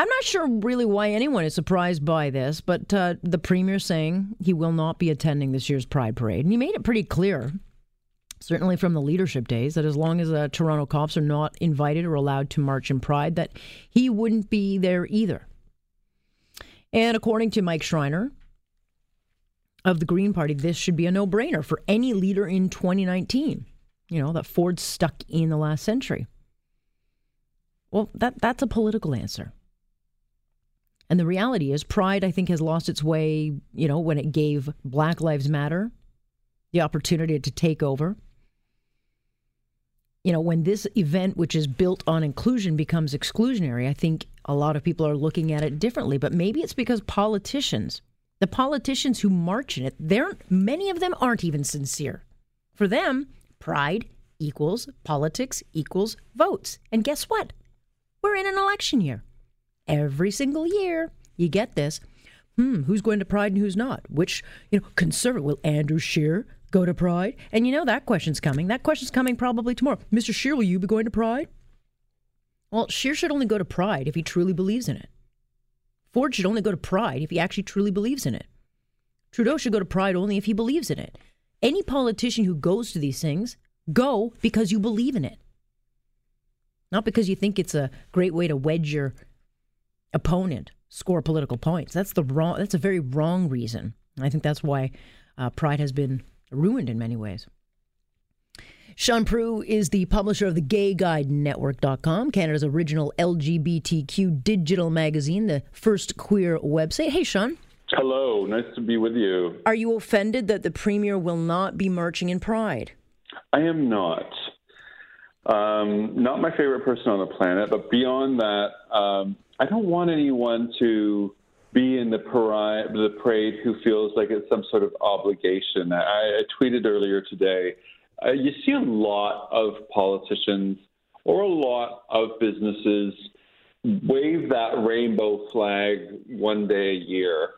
I'm not sure really why anyone is surprised by this, but uh, the premier saying he will not be attending this year's Pride Parade, and he made it pretty clear, certainly from the leadership days, that as long as uh, Toronto cops are not invited or allowed to march in Pride, that he wouldn't be there either. And according to Mike Schreiner of the Green Party, this should be a no-brainer for any leader in 2019. You know that Ford stuck in the last century. Well, that that's a political answer. And the reality is, Pride, I think, has lost its way, you know, when it gave Black Lives Matter the opportunity to take over. You know, when this event, which is built on inclusion, becomes exclusionary, I think a lot of people are looking at it differently. But maybe it's because politicians, the politicians who march in it, they're, many of them aren't even sincere. For them, pride equals politics equals votes. And guess what? We're in an election year every single year. You get this. Hmm, who's going to Pride and who's not? Which, you know, conservative, will Andrew Scheer go to Pride? And you know that question's coming. That question's coming probably tomorrow. Mr. Scheer, will you be going to Pride? Well, Scheer should only go to Pride if he truly believes in it. Ford should only go to Pride if he actually truly believes in it. Trudeau should go to Pride only if he believes in it. Any politician who goes to these things, go because you believe in it. Not because you think it's a great way to wedge your opponent score political points. That's the wrong. That's a very wrong reason. I think that's why uh, Pride has been ruined in many ways. Sean Prue is the publisher of the Gay Guide Network.com, Canada's original LGBTQ digital magazine, the first queer website. Hey, Sean. Hello, nice to be with you. Are you offended that the premier will not be marching in Pride? I am not. Um, not my favorite person on the planet, but beyond that, um, I don't want anyone to be in the parade, the parade who feels like it's some sort of obligation. I, I tweeted earlier today. Uh, you see a lot of politicians or a lot of businesses wave that rainbow flag one day a year.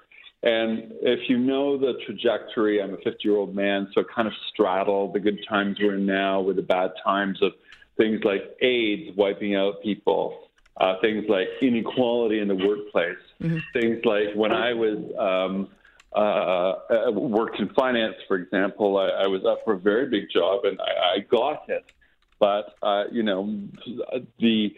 And if you know the trajectory, I'm a 50 year old man, so I kind of straddle the good times we're in now with the bad times of things like AIDS wiping out people, uh, things like inequality in the workplace, mm-hmm. things like when I was um, uh, uh, worked in finance, for example, I, I, was up for a very big job and I, I got it, but uh, you know the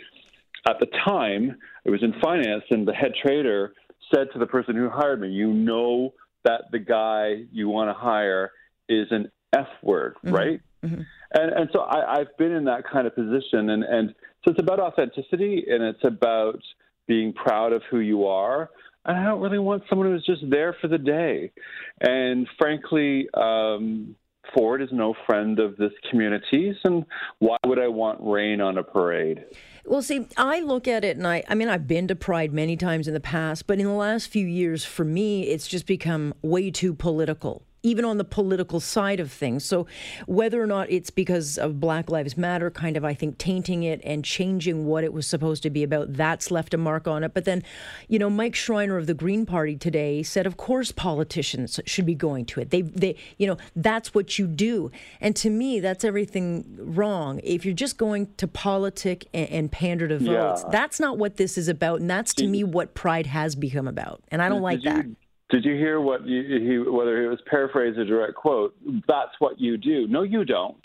at the time I was in finance and the head trader said to the person who hired me, "You know that the guy you want to hire is an F word, mm-hmm. right?" Mm-hmm. And and so I, I've been in that kind of position, and and so it's about authenticity, and it's about being proud of who you are. And I don't really want someone who's just there for the day. And frankly, um, Ford is no friend of this communities, and why would I want rain on a parade? Well, see, I look at it and I, I mean, I've been to Pride many times in the past, but in the last few years, for me, it's just become way too political even on the political side of things. So, whether or not it's because of Black Lives Matter, kind of, I think, tainting it and changing what it was supposed to be about, that's left a mark on it. But then, you know, Mike Schreiner of the Green Party today said, of course, politicians should be going to it. They, they, you know, that's what you do. And to me, that's everything wrong. If you're just going to politic and, and pander to votes, yeah. that's not what this is about. And that's to me what pride has become about. And I don't like that. Did you hear what you, he, whether it was paraphrase or direct quote? That's what you do. No, you don't.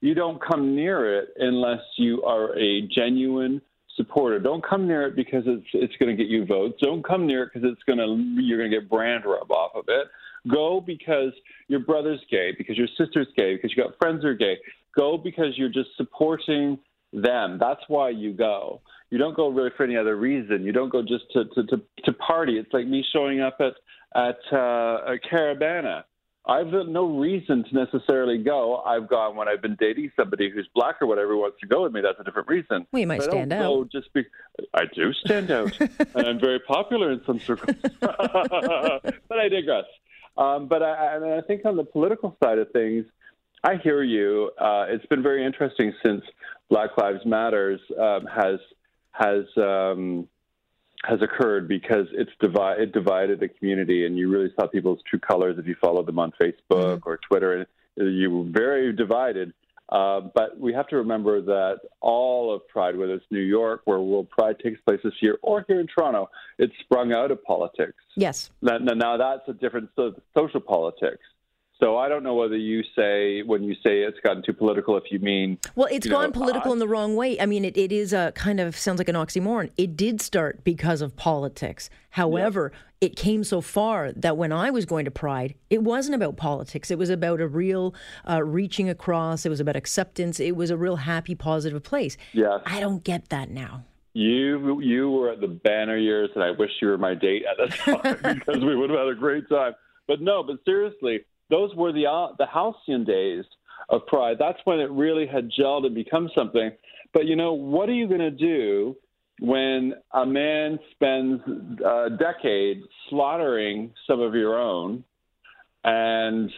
You don't come near it unless you are a genuine supporter. Don't come near it because it's it's going to get you votes. Don't come near it because it's going to you're going to get brand rub off of it. Go because your brother's gay, because your sister's gay, because you got friends who are gay. Go because you're just supporting them. That's why you go. You don't go really for any other reason. You don't go just to to to, to party. It's like me showing up at at uh, Caribana. I've no reason to necessarily go. I've gone when I've been dating somebody who's black or whatever wants to go with me. That's a different reason. Well, you might but stand out. Just be, I do stand out, and I'm very popular in some circles. but I digress. Um, but I, I, I think on the political side of things, I hear you. Uh, it's been very interesting since Black Lives Matters um, has has um, has occurred because it's divi- it divided the community, and you really saw people's true colors if you followed them on Facebook mm-hmm. or Twitter. And you were very divided. Uh, but we have to remember that all of Pride, whether it's New York, where World Pride takes place this year, or here in Toronto, it's sprung out of politics. Yes. Now, now that's a different social politics. So I don't know whether you say when you say it's gotten too political, if you mean well, it's gone know, political uh, in the wrong way. I mean, it, it is a kind of sounds like an oxymoron. It did start because of politics. However, yeah. it came so far that when I was going to Pride, it wasn't about politics. It was about a real uh, reaching across. It was about acceptance. It was a real happy, positive place. Yes. I don't get that now. You you were at the banner years, and I wish you were my date at the time because we would have had a great time. But no, but seriously those were the uh, the halcyon days of Pride. That's when it really had gelled and become something. But you know, what are you going to do when a man spends a decade slaughtering some of your own, and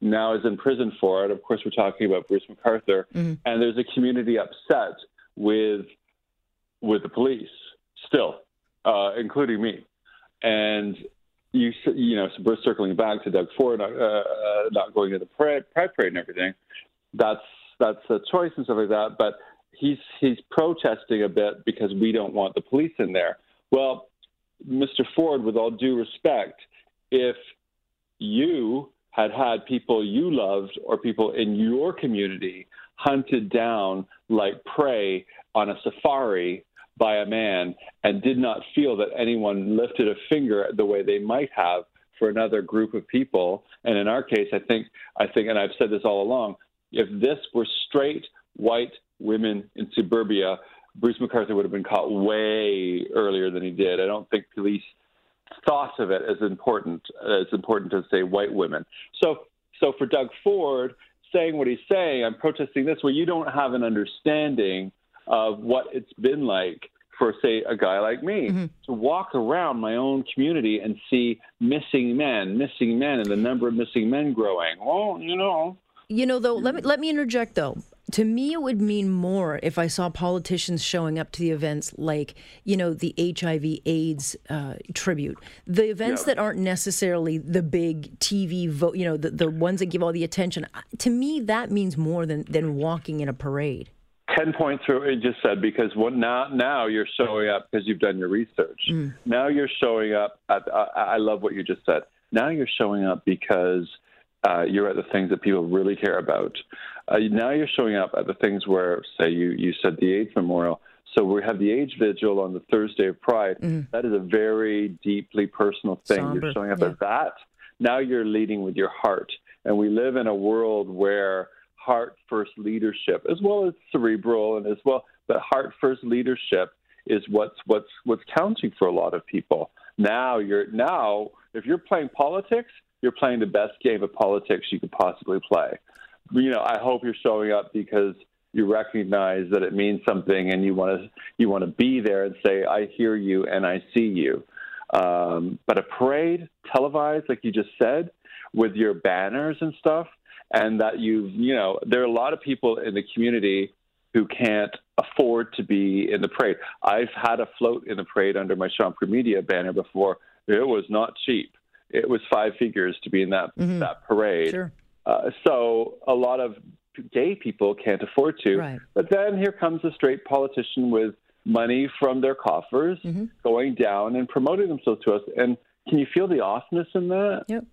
now is in prison for it? Of course, we're talking about Bruce McArthur, mm-hmm. and there's a community upset with with the police still, uh, including me. And you you know, so circling back to Doug Ford uh, uh, not going to the pride parade and everything. That's that's a choice and stuff like that. But he's he's protesting a bit because we don't want the police in there. Well, Mr. Ford, with all due respect, if you had had people you loved or people in your community hunted down like prey on a safari by a man and did not feel that anyone lifted a finger the way they might have for another group of people. And in our case, I think, I think, and I've said this all along, if this were straight white women in suburbia, Bruce McArthur would have been caught way earlier than he did. I don't think police thought of it as important as important as say white women. So, so for Doug Ford saying what he's saying, I'm protesting this. Well, you don't have an understanding of what it's been like for, say, a guy like me mm-hmm. to walk around my own community and see missing men, missing men, and the number of missing men growing. Well, you know. You know, though, let me let me interject though. To me, it would mean more if I saw politicians showing up to the events like, you know, the HIV/AIDS uh, tribute, the events yeah. that aren't necessarily the big TV vote, you know, the, the ones that give all the attention. To me, that means more than than walking in a parade. 10 points for what you just said because what now now you're showing up because you've done your research. Mm. Now you're showing up at, uh, I love what you just said. Now you're showing up because uh, you're at the things that people really care about. Uh, now you're showing up at the things where, say, you, you said the AIDS memorial. So we have the AIDS vigil on the Thursday of Pride. Mm. That is a very deeply personal thing. Somber. You're showing up yeah. at that. Now you're leading with your heart. And we live in a world where heart first leadership, as well as cerebral and as well, but heart first leadership is what's what's what's counting for a lot of people. Now you're now if you're playing politics, you're playing the best game of politics you could possibly play. You know, I hope you're showing up because you recognize that it means something and you want to you want to be there and say I hear you and I see you. Um, but a parade televised, like you just said, with your banners and stuff, and that you you know there are a lot of people in the community who can't afford to be in the parade. I've had a float in the parade under my Chambre Media banner before. It was not cheap. It was five figures to be in that mm-hmm. that parade. Sure. Uh, so a lot of gay people can't afford to. Right. But then here comes a straight politician with money from their coffers mm-hmm. going down and promoting themselves to us. And can you feel the offness in that? Yep.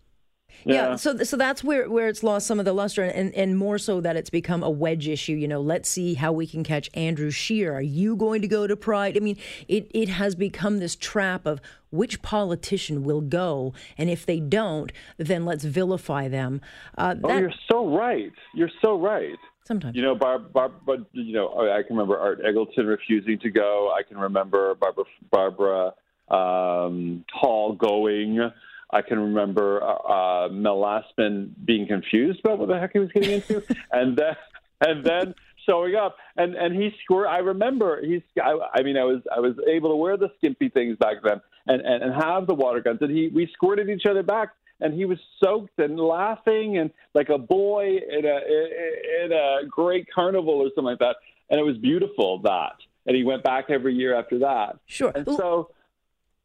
Yeah. yeah. so so that's where where it's lost some of the luster, and and more so that it's become a wedge issue. You know, let's see how we can catch Andrew Scheer. Are you going to go to Pride? I mean, it it has become this trap of which politician will go, and if they don't, then let's vilify them. Uh, oh, that, oh, you're so right. You're so right. Sometimes. You know, Barb, Barb, but you know, I can remember Art Eggleton refusing to go. I can remember Barbara Barbara um, Hall going. I can remember uh, uh, Mel Lastman being confused about what the heck he was getting into, and then and then showing up and and he scored. I remember he's. I, I mean, I was I was able to wear the skimpy things back then and, and and have the water guns, and he we squirted each other back. And he was soaked and laughing and like a boy in a in a great carnival or something like that. And it was beautiful that. And he went back every year after that. Sure. And so,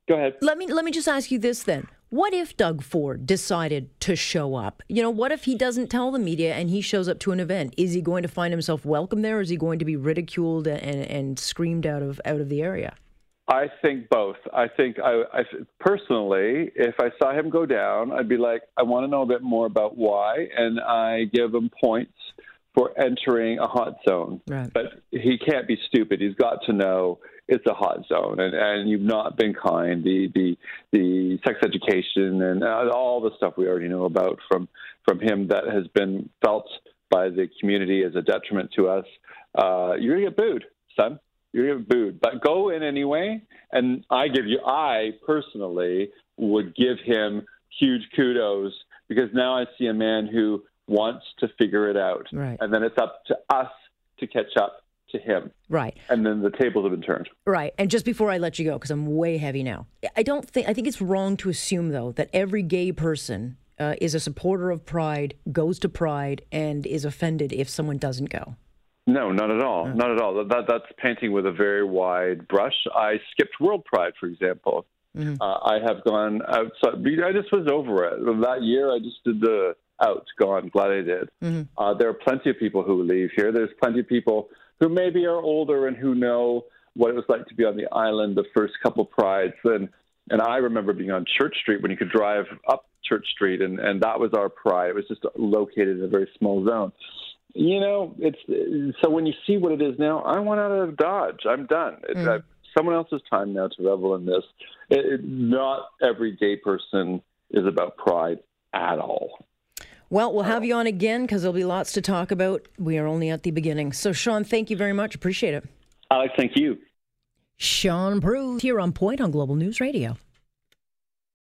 go ahead. Let me let me just ask you this then What if Doug Ford decided to show up? You know, what if he doesn't tell the media and he shows up to an event? Is he going to find himself welcome there? Or is he going to be ridiculed and, and screamed out of out of the area? I think both. I think I, I personally, if I saw him go down, I'd be like, I want to know a bit more about why, and I give him points for entering a hot zone. Right. But he can't be stupid. He's got to know it's a hot zone, and, and you've not been kind. The the the sex education and uh, all the stuff we already know about from from him that has been felt by the community as a detriment to us. Uh, you're gonna get booed, son you're gonna get booed. But go in anyway, and I give you, I personally would give him huge kudos because now I see a man who wants to figure it out, right. and then it's up to us to catch up to him. Right. And then the tables have been turned. Right. And just before I let you go, because I'm way heavy now, I don't think I think it's wrong to assume though that every gay person uh, is a supporter of Pride, goes to Pride, and is offended if someone doesn't go. No, not at all. Not at all. That, that's painting with a very wide brush. I skipped World Pride, for example. Mm-hmm. Uh, I have gone outside. I just was over it. That year, I just did the out, gone. Glad I did. Mm-hmm. Uh, there are plenty of people who leave here. There's plenty of people who maybe are older and who know what it was like to be on the island the first couple prides. And and I remember being on Church Street when you could drive up Church Street, and and that was our pride. It was just located in a very small zone you know, it's so when you see what it is now, I want out of Dodge. I'm done. It's mm. someone else's time now to revel in this. It, it, not every gay person is about pride at all. Well, we'll have you on again because there'll be lots to talk about. We are only at the beginning. So, Sean, thank you very much. Appreciate it. Alex, thank you. Sean Prue here on Point on Global News Radio.